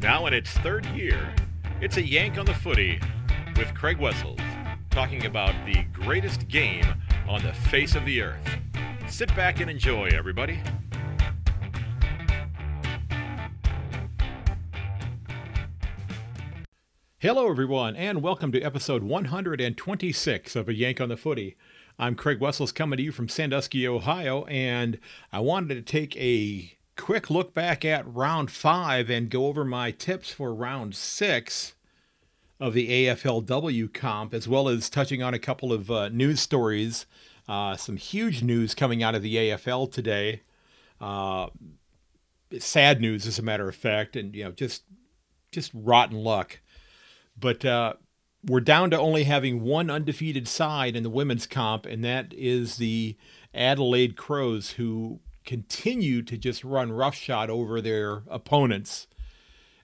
Now in its third year, it's a yank on the footy with Craig Wessels talking about the greatest game on the face of the earth. Sit back and enjoy, everybody. Hello, everyone, and welcome to episode 126 of A Yank on the Footy. I'm Craig Wessels coming to you from Sandusky, Ohio, and I wanted to take a quick look back at round five and go over my tips for round six of the AFLW comp, as well as touching on a couple of uh, news stories. Uh, some huge news coming out of the AFL today. Uh, sad news, as a matter of fact, and you know, just just rotten luck. But uh, we're down to only having one undefeated side in the women's comp, and that is the Adelaide Crows, who continue to just run roughshod over their opponents.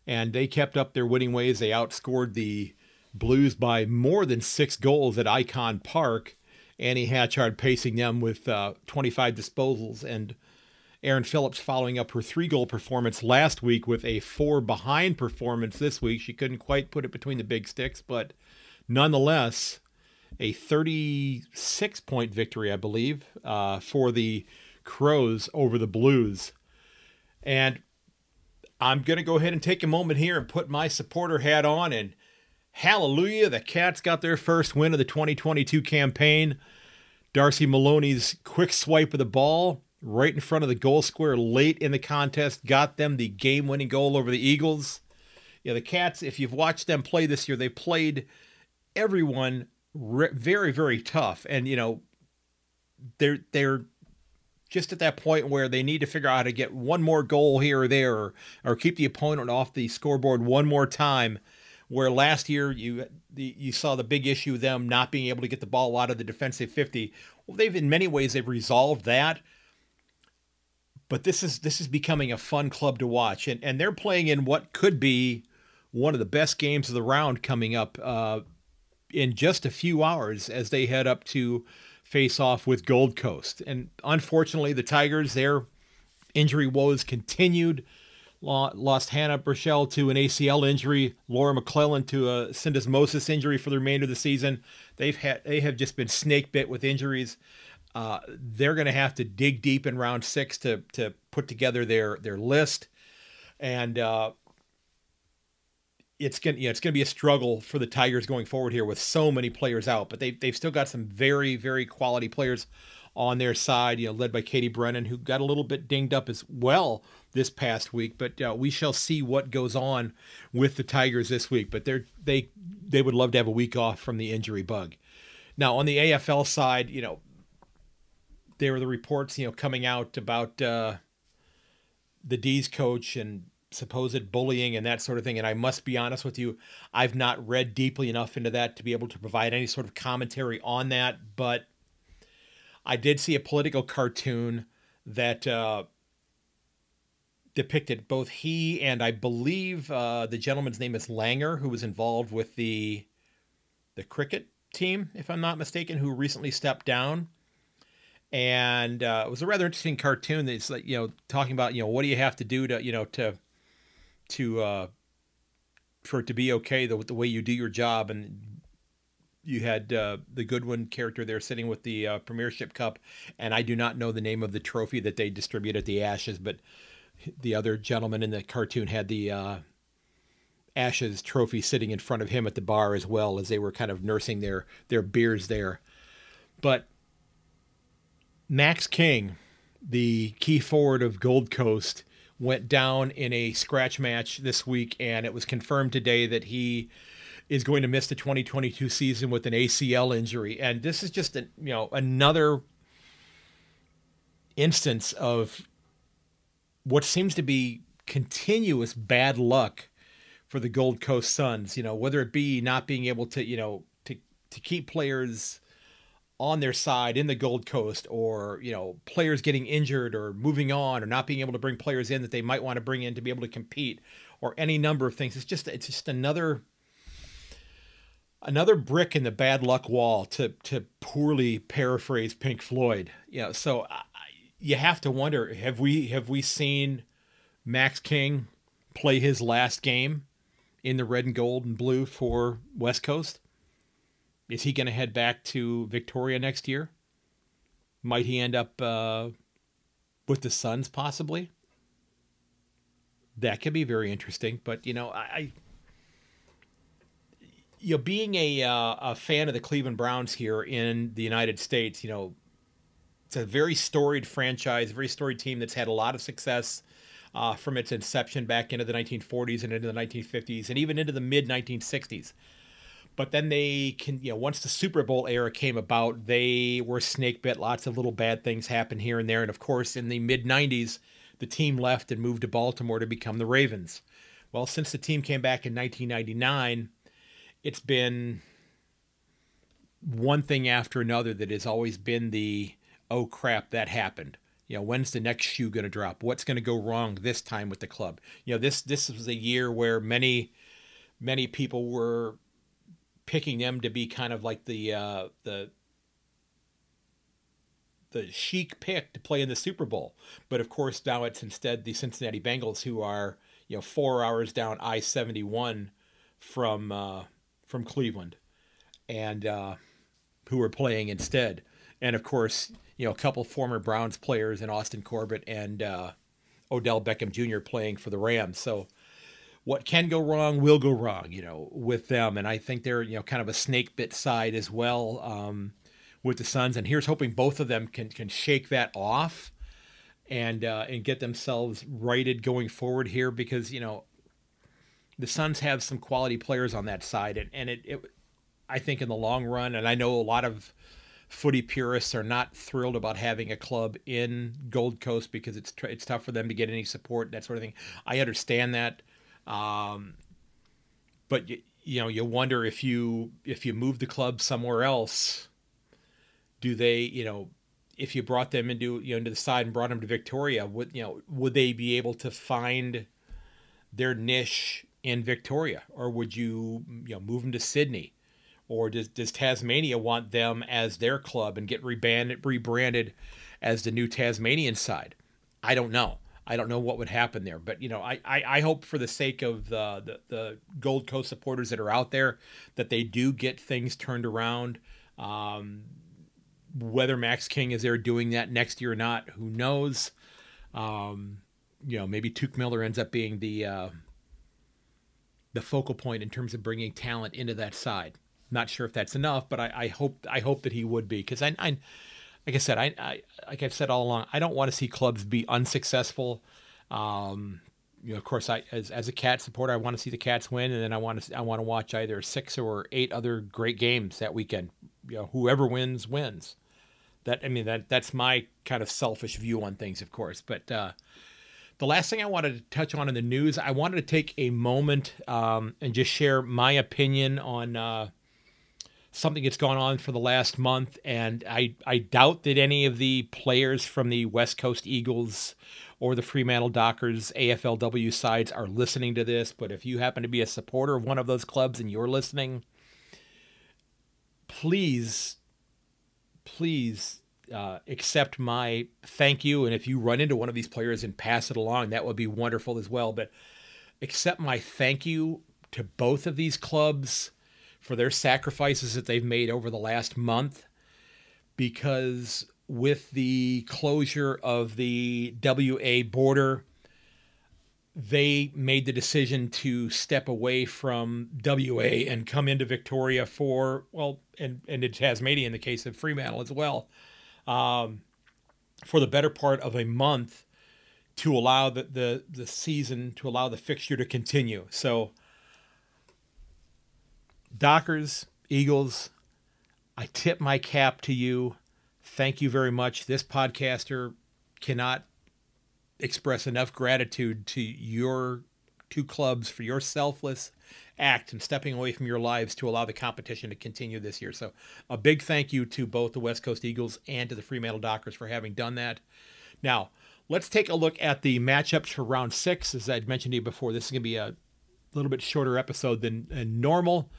And they kept up their winning ways. They outscored the Blues by more than six goals at Ikon Park. Annie Hatchard pacing them with uh, 25 disposals, and Erin Phillips following up her three goal performance last week with a four behind performance this week. She couldn't quite put it between the big sticks, but nonetheless, a 36 point victory, I believe, uh, for the Crows over the Blues. And I'm going to go ahead and take a moment here and put my supporter hat on and hallelujah, the Cats got their first win of the 2022 campaign. Darcy Moloney's quick swipe of the ball right in front of the goal square late in the contest got them the game winning goal over the Eagles. Yeah, the Cats, if you've watched them play this year, they played everyone re- very, very tough. And, you know, they're, they're, just at that point where they need to figure out how to get one more goal here or there or, or keep the opponent off the scoreboard one more time where last year you the, you saw the big issue them not being able to get the ball out of the defensive 50 well they've in many ways they've resolved that. But this is this is becoming a fun club to watch. And and they're playing in what could be one of the best games of the round coming up uh, in just a few hours as they head up to face off with Gold Coast. And unfortunately, the Tigers, their injury woes continued. Lost Hannah Burchell to an ACL injury, Laura McClelland to a syndesmosis injury for the remainder of the season. They've had they have just been snake bit with injuries. Uh, they're going to have to dig deep in round six to to put together their their list, and uh, it's going you know, it's to be a struggle for the Tigers going forward here with so many players out, but they they've still got some very very quality players on their side. You know, led by Katie Brennan, who got a little bit dinged up as well this past week. But uh, we shall see what goes on with the Tigers this week. But they're they they would love to have a week off from the injury bug. Now on the AFL side, you know, there were the reports you know coming out about uh, the D's coach and supposed bullying and that sort of thing. And I must be honest with you, I've not read deeply enough into that to be able to provide any sort of commentary on that. But I did see a political cartoon that uh, depicted both he and I believe uh, the gentleman's name is Langer, who was involved with the the cricket team, if I'm not mistaken, who recently stepped down. And uh, it was a rather interesting cartoon. That's like you know talking about you know what do you have to do to you know to to uh, for it to be okay the, the way you do your job and you had uh, the Goodwin character there sitting with the uh, Premiership Cup, and I do not know the name of the trophy that they distribute at the Ashes, but the other gentleman in the cartoon had the uh, Ashes trophy sitting in front of him at the bar as well as they were kind of nursing their their beers there. But Max King, the key forward of Gold Coast, went down in a scratch match this week, and it was confirmed today that he is going to miss the 2022 season with an ACL injury. And this is just a, you know another instance of what seems to be continuous bad luck for the Gold Coast Suns. You know, whether it be not being able to you know to to keep players on their side in the Gold Coast or, you know, players getting injured or moving on or not being able to bring players in that they might want to bring in to be able to compete or any number of things. It's just it's just another another brick in the bad luck wall to to poorly paraphrase Pink Floyd. You know, so you have to wonder have we have we seen Max King play his last game in the red and gold and blue for West Coast? Is he going to head back to Victoria next year? Might he end up uh, with the Suns possibly? That could be very interesting. But you know, I, I you know, being a uh, a fan of the Cleveland Browns here in the United States, you know, it's a very storied franchise, very storied team that's had a lot of success uh, from its inception back into the 1940s and into the 1950s and even into the mid 1960s. But then they can, you know, once the Super Bowl era came about, they were snake bit. Lots of little bad things happened here and there. And of course, in the mid 90s, the team left and moved to Baltimore to become the Ravens. Well, since the team came back in 1999, it's been one thing after another that has always been the oh crap, that happened. You know, when's the next shoe going to drop? What's going to go wrong this time with the club? You know, this this was a year where many many people were picking them to be kind of like the uh, the the chic pick to play in the Super Bowl. But of course, now it's instead the Cincinnati Bengals who are you know four hours down I seventy one from uh, from Cleveland, and uh, who are playing instead. And of course, you know, a couple former Browns players in Austin Corbett and uh, Odell Beckham Jr. playing for the Rams. So what can go wrong will go wrong, you know, with them. And I think they're, you know, kind of a snake bit side as well um, with the Suns. And here's hoping both of them can can shake that off and uh, and get themselves righted going forward here because you know the Suns have some quality players on that side, and and it, it I think in the long run, and I know a lot of footy purists are not thrilled about having a club in Gold Coast because it's it's tough for them to get any support that sort of thing. I understand that, um, but you, you know you wonder if you if you move the club somewhere else, do they you know if you brought them into you know into the side and brought them to Victoria, would you know would they be able to find their niche in Victoria, or would you you know move them to Sydney? or does, does Tasmania want them as their club and get rebranded, rebranded as the new Tasmanian side? I don't know. I don't know what would happen there, but you know, I, I, I hope for the sake of the, the, the Gold Coast supporters that are out there that they do get things turned around. Um, whether Max King is there doing that next year or not, who knows? Um, you know, maybe Touk Miller ends up being the uh, the focal point in terms of bringing talent into that side. Not sure if that's enough, but I, I hope I hope that he would be because I, I, like I said, I, I like I've said all along, I don't want to see clubs be unsuccessful. Um, you know, of course, I as, as a cat supporter, I want to see the Cats win, and then I want to I want to watch either six or eight other great games that weekend. You know, whoever wins wins. That I mean that that's my kind of selfish view on things, of course. But uh, the last thing I wanted to touch on in the news, I wanted to take a moment um, and just share my opinion on uh, something that's gone on for the last month, and I, I doubt that any of the players from the West Coast Eagles or the Fremantle Dockers AFLW sides are listening to this. But if you happen to be a supporter of one of those clubs and you're listening, please, please uh, accept my thank you. And if you run into one of these players and pass it along, that would be wonderful as well. But accept my thank you to both of these clubs for their sacrifices that they've made over the last month because with the closure of the WA border, they made the decision to step away from WA and come into Victoria for, well, and, and to Tasmania in the case of Fremantle as well, um, for the better part of a month to allow the, the, the season, to allow the fixture to continue. So, Dockers, Eagles, I tip my cap to you. Thank you very much. This podcaster cannot express enough gratitude to your two clubs for your selfless act and stepping away from your lives to allow the competition to continue this year. So, a big thank you to both the West Coast Eagles and to the Fremantle Dockers for having done that. Now, let's take a look at the matchups for round six. As I'd mentioned to you before, this is going to be a little bit shorter episode than, than normal.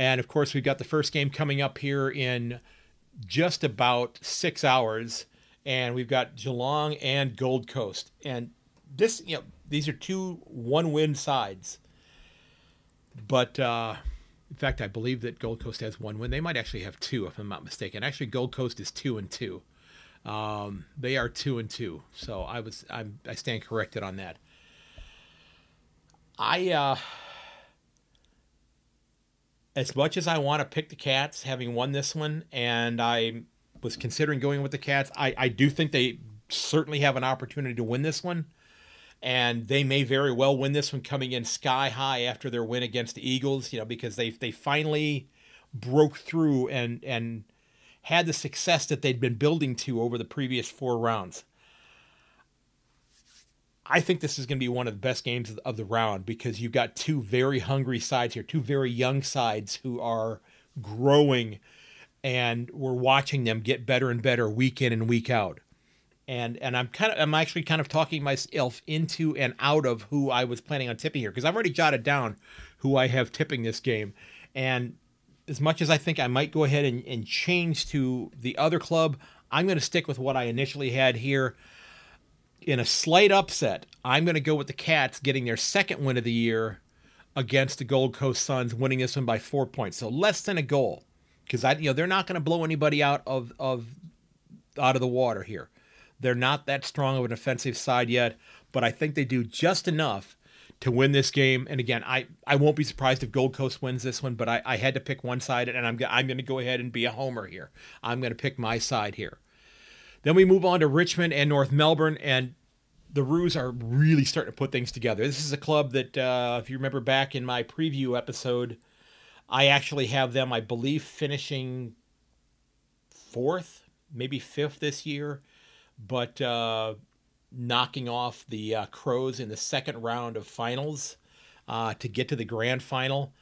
And of course, we've got the first game coming up here in just about six hours. And we've got Geelong and Gold Coast. And this, you know, these are two one win sides. But uh, in fact, I believe that Gold Coast has one win. They might actually have two, if I'm not mistaken. Actually, Gold Coast is two and two. Um, they are two and two. So I was I'm, I stand corrected on that. I uh, as much as I want to pick the Cats, having won this one, and I was considering going with the Cats, I, I do think they certainly have an opportunity to win this one. And they may very well win this one coming in sky high after their win against the Eagles, you know, because they they finally broke through and and had the success that they'd been building to over the previous four rounds. I think this is going to be one of the best games of the round because you've got two very hungry sides here, two very young sides who are growing, and we're watching them get better and better week in and week out. And and I'm kind of I'm actually kind of talking myself into and out of who I was planning on tipping here because I've already jotted down who I have tipping this game, and as much as I think I might go ahead and, and change to the other club, I'm going to stick with what I initially had here in a slight upset, I'm going to go with the Cats getting their second win of the year against the Gold Coast Suns, winning this one by four points, so less than a goal, because I, you know, they're not going to blow anybody out of of out of the water here. They're not that strong of an offensive side yet, but I think they do just enough to win this game. And again, I, I won't be surprised if Gold Coast wins this one, but I, I had to pick one side, and I'm I'm going to go ahead and be a homer here. I'm going to pick my side here. Then we move on to Richmond and North Melbourne, and the Roos are really starting to put things together. This is a club that, uh, if you remember back in my preview episode, I actually have them, I believe, finishing fourth, maybe fifth this year, but uh, knocking off the uh, Crows in the second round of finals uh, to get to the grand final.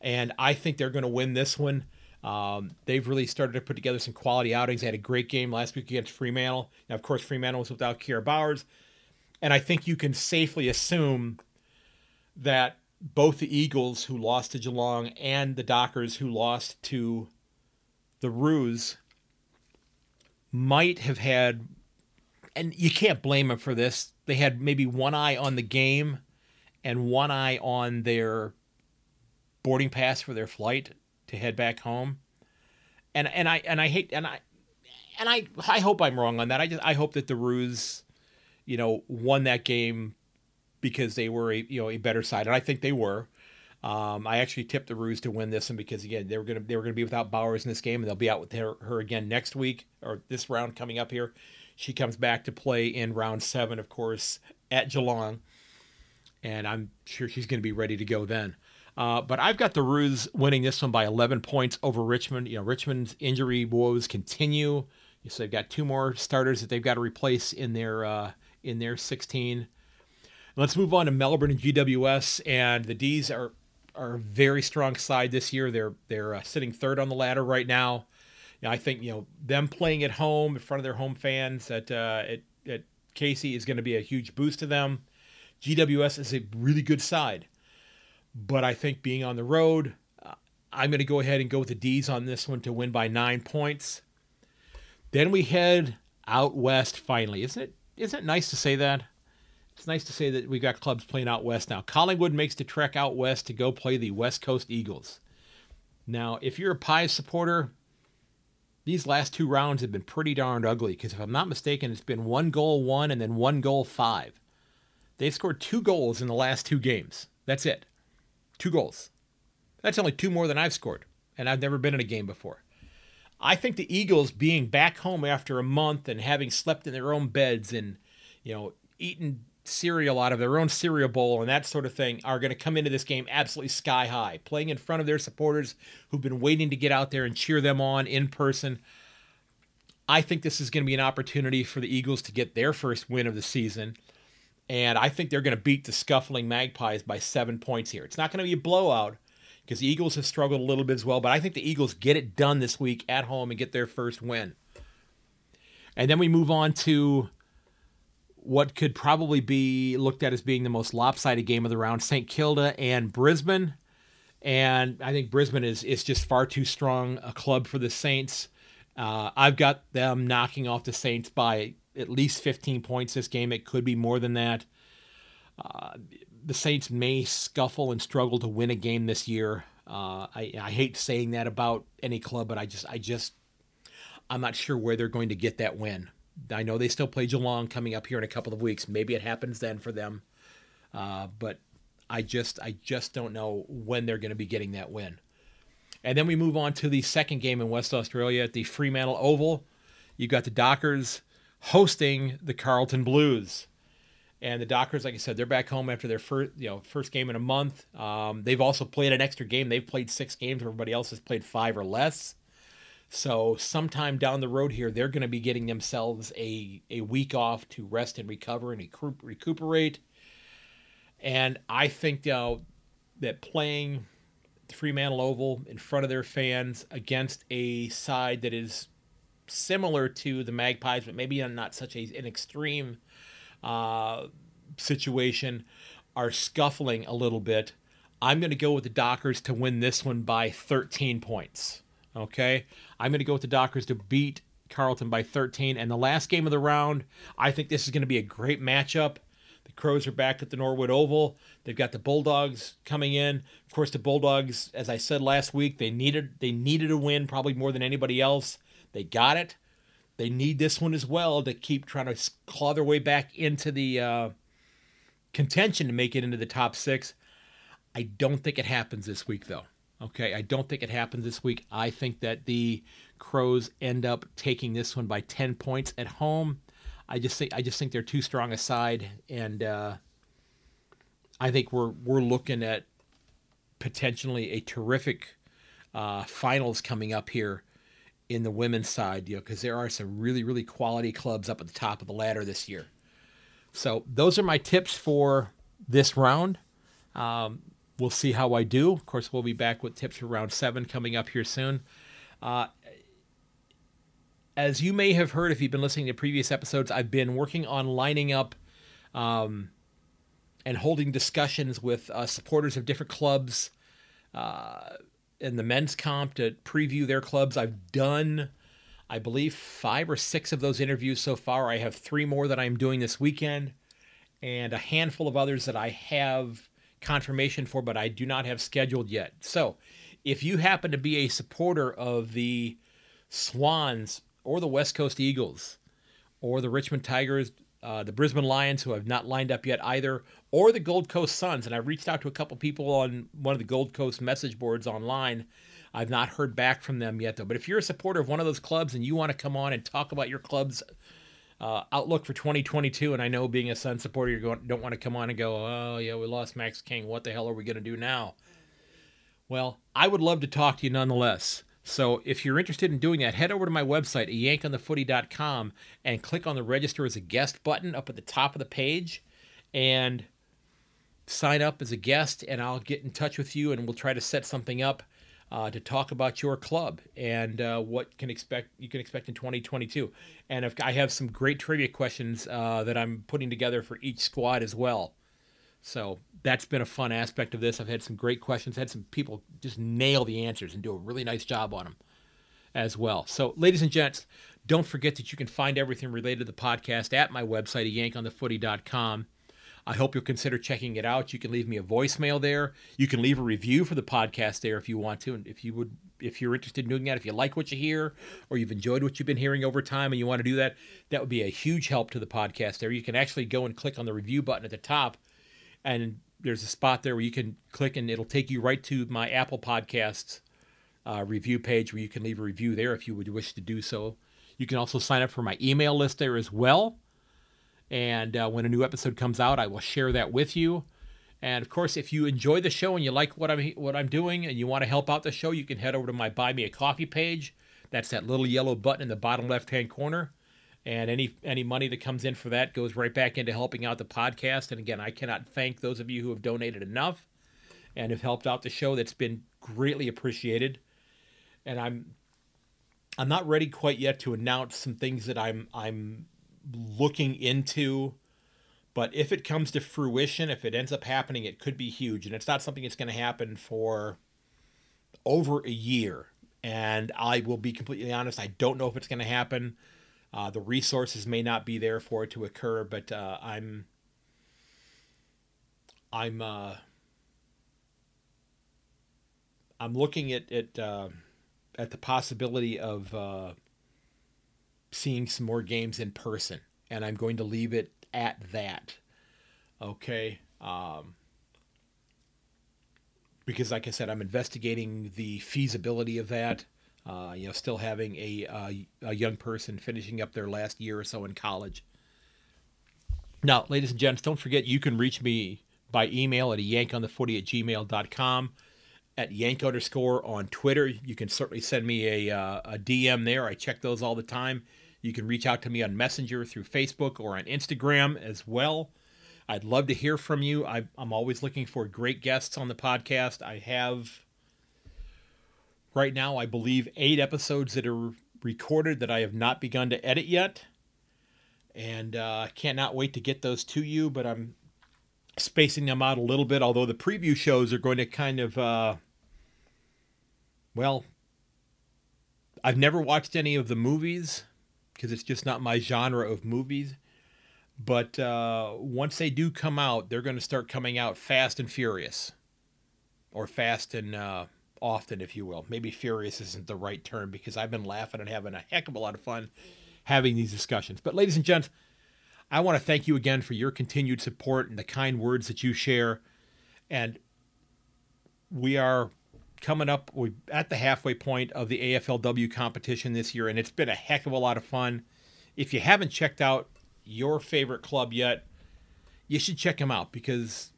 And I think they're going to win this one. Um, they've really started to put together some quality outings. They had a great game last week against Fremantle. Now, of course, Fremantle was without Kiara Bowers. And I think you can safely assume that both the Eagles, who lost to Geelong, and the Dockers, who lost to the Roos, might have had, and you can't blame them for this. They had maybe one eye on the game and one eye on their boarding pass for their flight to head back home. And and I and I hate and I and I I hope I'm wrong on that. I just I hope that the Roos, you know, won that game because they were a you know a better side, and I think they were. Um, I actually tipped the Roos to win this one because again they were gonna they were gonna be without Bowers in this game, and they'll be out with her, her again next week or this round coming up here. She comes back to play in round seven, of course, at Geelong, and I'm sure she's to be ready to go then. Uh, but I've got the Roos winning this one by 11 points over Richmond. You know, Richmond's injury woes continue. So they've got two more starters that they've got to replace in their uh, in their 16. Let's move on to Melbourne and GWS, and the D's are are a very strong side this year. They're they're uh, sitting third on the ladder right now. I think you know them playing at home in front of their home fans at uh, at, at Casey is going to be a huge boost to them. GWS is a really good side. But I think being on the road, uh, I'm going to go ahead and go with the D's on this one to win by nine points. Then we head out west finally. Isn't it? Isn't it nice to say that? It's nice to say that we got clubs playing out west now. Collingwood makes the trek out west to go play the West Coast Eagles. Now, if you're a Pies supporter, these last two rounds have been pretty darned ugly because if I'm not mistaken, it's been one goal one and then one goal five. They've scored two goals in the last two games. That's it. Two goals. That's only two more than I've scored, and I've never been in a game before. I think the Eagles being back home after a month and having slept in their own beds and, you know, eaten cereal out of their own cereal bowl and that sort of thing are going to come into this game absolutely sky high, playing in front of their supporters who've been waiting to get out there and cheer them on in person. I think this is going to be an opportunity for the Eagles to get their first win of the season and I think they're going to beat the scuffling Magpies by seven points here. It's not going to be a blowout because the Eagles have struggled a little bit as well, but I think the Eagles get it done this week at home and get their first win. And then we move on to what could probably be looked at as being the most lopsided game of the round St. Kilda and Brisbane. And I think Brisbane is, is just far too strong a club for the Saints. Uh, I've got them knocking off the Saints by at least 15 points this game. It could be more than that. uh, the Saints may scuffle and struggle to win a game this year. Uh, I, I hate saying that about any club, but I just I just I'm not sure where they're going to get that win. I know they still play Geelong coming up here in a couple of weeks. Maybe it happens then for them, uh, but I just I just don't know when they're going to be getting that win. And then we move on to the second game in West Australia at the Fremantle Oval. You've got the Dockers hosting the Carlton Blues. And the Dockers, like I said, they're back home after their first, you know, first game in a month. Um, they've also played an extra game. They've played six games. Everybody else has played five or less. So sometime down the road here, they're going to be getting themselves a a week off to rest and recover and recuperate. And I think uh, that playing Fremantle Oval in front of their fans against a side that is similar to the Magpies, but maybe not such a, an extreme uh, situation, are scuffling a little bit. I'm going to go with the Dockers to win this one by 13 points. Okay? I'm going to go with the Dockers to beat Carlton by 13. And the last game of the round, I think this is going to be a great matchup. The Crows are back at the Norwood Oval. They've got the Bulldogs coming in. Of course, the Bulldogs, as I said last week, they needed they needed a win probably more than anybody else. They got it. They need this one as well to keep trying to claw their way back into the uh, contention to make it into the top six. I don't think it happens this week, though. Okay, I don't think it happens this week. I think that the Crows end up taking this one by ten points at home. I just think I just think they're too strong a side, and uh, I think we're we're looking at potentially a terrific uh, finals coming up here in the women's side, you know, because there are some really, really quality clubs up at the top of the ladder this year. So those are my tips for this round. Um, we'll see how I do. Of course, we'll be back with tips for round seven coming up here soon. Uh, as you may have heard if you've been listening to previous episodes, I've been working on lining up um, and holding discussions with uh, supporters of different clubs. Uh, in the men's comp to preview their clubs. I've done, I believe, five or six of those interviews so far. I have three more that I'm doing this weekend, and a handful of others that I have confirmation for, but I do not have scheduled yet. So, if you happen to be a supporter of the Swans or the West Coast Eagles or the Richmond Tigers, uh, the Brisbane Lions, who have not lined up yet either, or the Gold Coast Suns. And I've reached out to a couple people on one of the Gold Coast message boards online. I've not heard back from them yet, though. But if you're a supporter of one of those clubs and you want to come on and talk about your club's uh, outlook for 2022, and I know being a Sun supporter, you don't want to come on and go, oh, yeah, we lost Max King. What the hell are we going to do now? Well, I would love to talk to you nonetheless. So if you're interested in doing that, head over to my website, yankonthefooty.com, and click on the register as a guest button up at the top of the page and sign up as a guest. And I'll get in touch with you and we'll try to set something up uh, to talk about your club and uh, what can expect you can expect in 2022. And if, I have some great trivia questions uh, that I'm putting together for each squad as well. So that's been a fun aspect of this. I've had some great questions, had some people just nail the answers and do a really nice job on them as well. So, ladies and gents, don't forget that you can find everything related to the podcast at my website yankonthefooty.com. I hope you'll consider checking it out. You can leave me a voicemail there. You can leave a review for the podcast there if you want to. And if you would if you're interested in doing that, if you like what you hear or you've enjoyed what you've been hearing over time and you want to do that, that would be a huge help to the podcast there. You can actually go and click on the review button at the top and there's a spot there where you can click and it'll take you right to my Apple Podcasts uh, review page where you can leave a review there if you would wish to do so. You can also sign up for my email list there as well. And uh, when a new episode comes out, I will share that with you. And of course, if you enjoy the show and you like what I'm what I'm doing and you want to help out the show, you can head over to my Buy Me a Coffee page. That's that little yellow button in the bottom left hand corner and any any money that comes in for that goes right back into helping out the podcast. And again, I cannot thank those of you who have donated enough and have helped out the show. That's been greatly appreciated. And I'm I'm not ready quite yet to announce some things that I'm I'm looking into. But if it comes to fruition, if it ends up happening, it could be huge. And it's not something that's going to happen for over a year. And I will be completely honest, I don't know if it's going to happen. Uh, the resources may not be there for it to occur, but uh, I'm I'm uh, I'm looking at at uh, at the possibility of uh, seeing some more games in person, and I'm going to leave it at that. Okay. Um, because, like I said, I'm investigating the feasibility of that. Uh, you know, still having a, uh, a young person finishing up their last year or so in college. Now, ladies and gents, don't forget you can reach me by email at yankonthefooty at gmail.com, at yank underscore on Twitter. You can certainly send me a, uh, a DM there. I check those all the time. You can reach out to me on Messenger through Facebook or on Instagram as well. I'd love to hear from you. I, am always looking for great guests on the podcast. I have right now, I believe, eight episodes that are recorded that I have not begun to edit yet. And uh, I cannot wait to get those to you, but I'm spacing them out a little bit, although the preview shows are going to kind of, uh, well, I've never watched any of the movies because it's just not my genre of movies. But uh, once they do come out, they're going to start coming out fast and furious, or fast and uh, often, if you will. Maybe furious isn't the right term because I've been laughing and having a heck of a lot of fun having these discussions. But, ladies and gents, I want to thank you again for your continued support and the kind words that you share. And we are coming up We're at the halfway point of the AFLW competition this year, and it's been a heck of a lot of fun. If you haven't checked out your favorite club yet, you should check them out because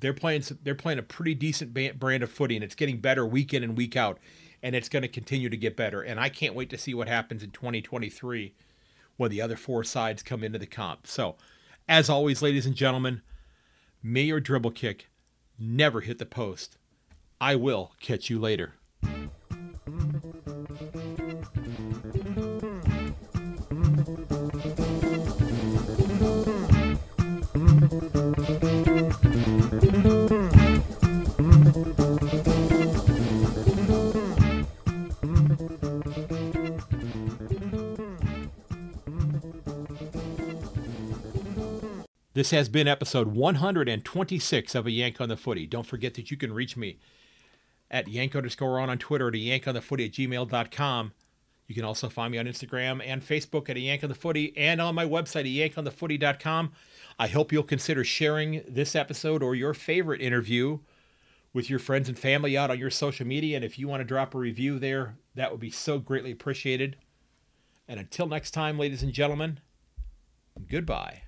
they're playing they're playing a pretty decent brand of footy, and it's getting better week in and week out, and it's going to continue to get better. And I can't wait to see what happens in 2023 when the other four sides come into the comp. So, as always, ladies and gentlemen, may your dribble kick never hit the post. I will catch you later. This has been episode 126 of A Yank on the Footy. Don't forget that you can reach me at yank underscore on on Twitter at a yank on the footy at gmail.com. You can also find me on Instagram and Facebook at a yank on the footy and on my website at yankonthefooty.com. I hope you'll consider sharing this episode or your favorite interview with your friends and family out on your social media. And if you want to drop a review there, that would be so greatly appreciated. And until next time, ladies and gentlemen, goodbye.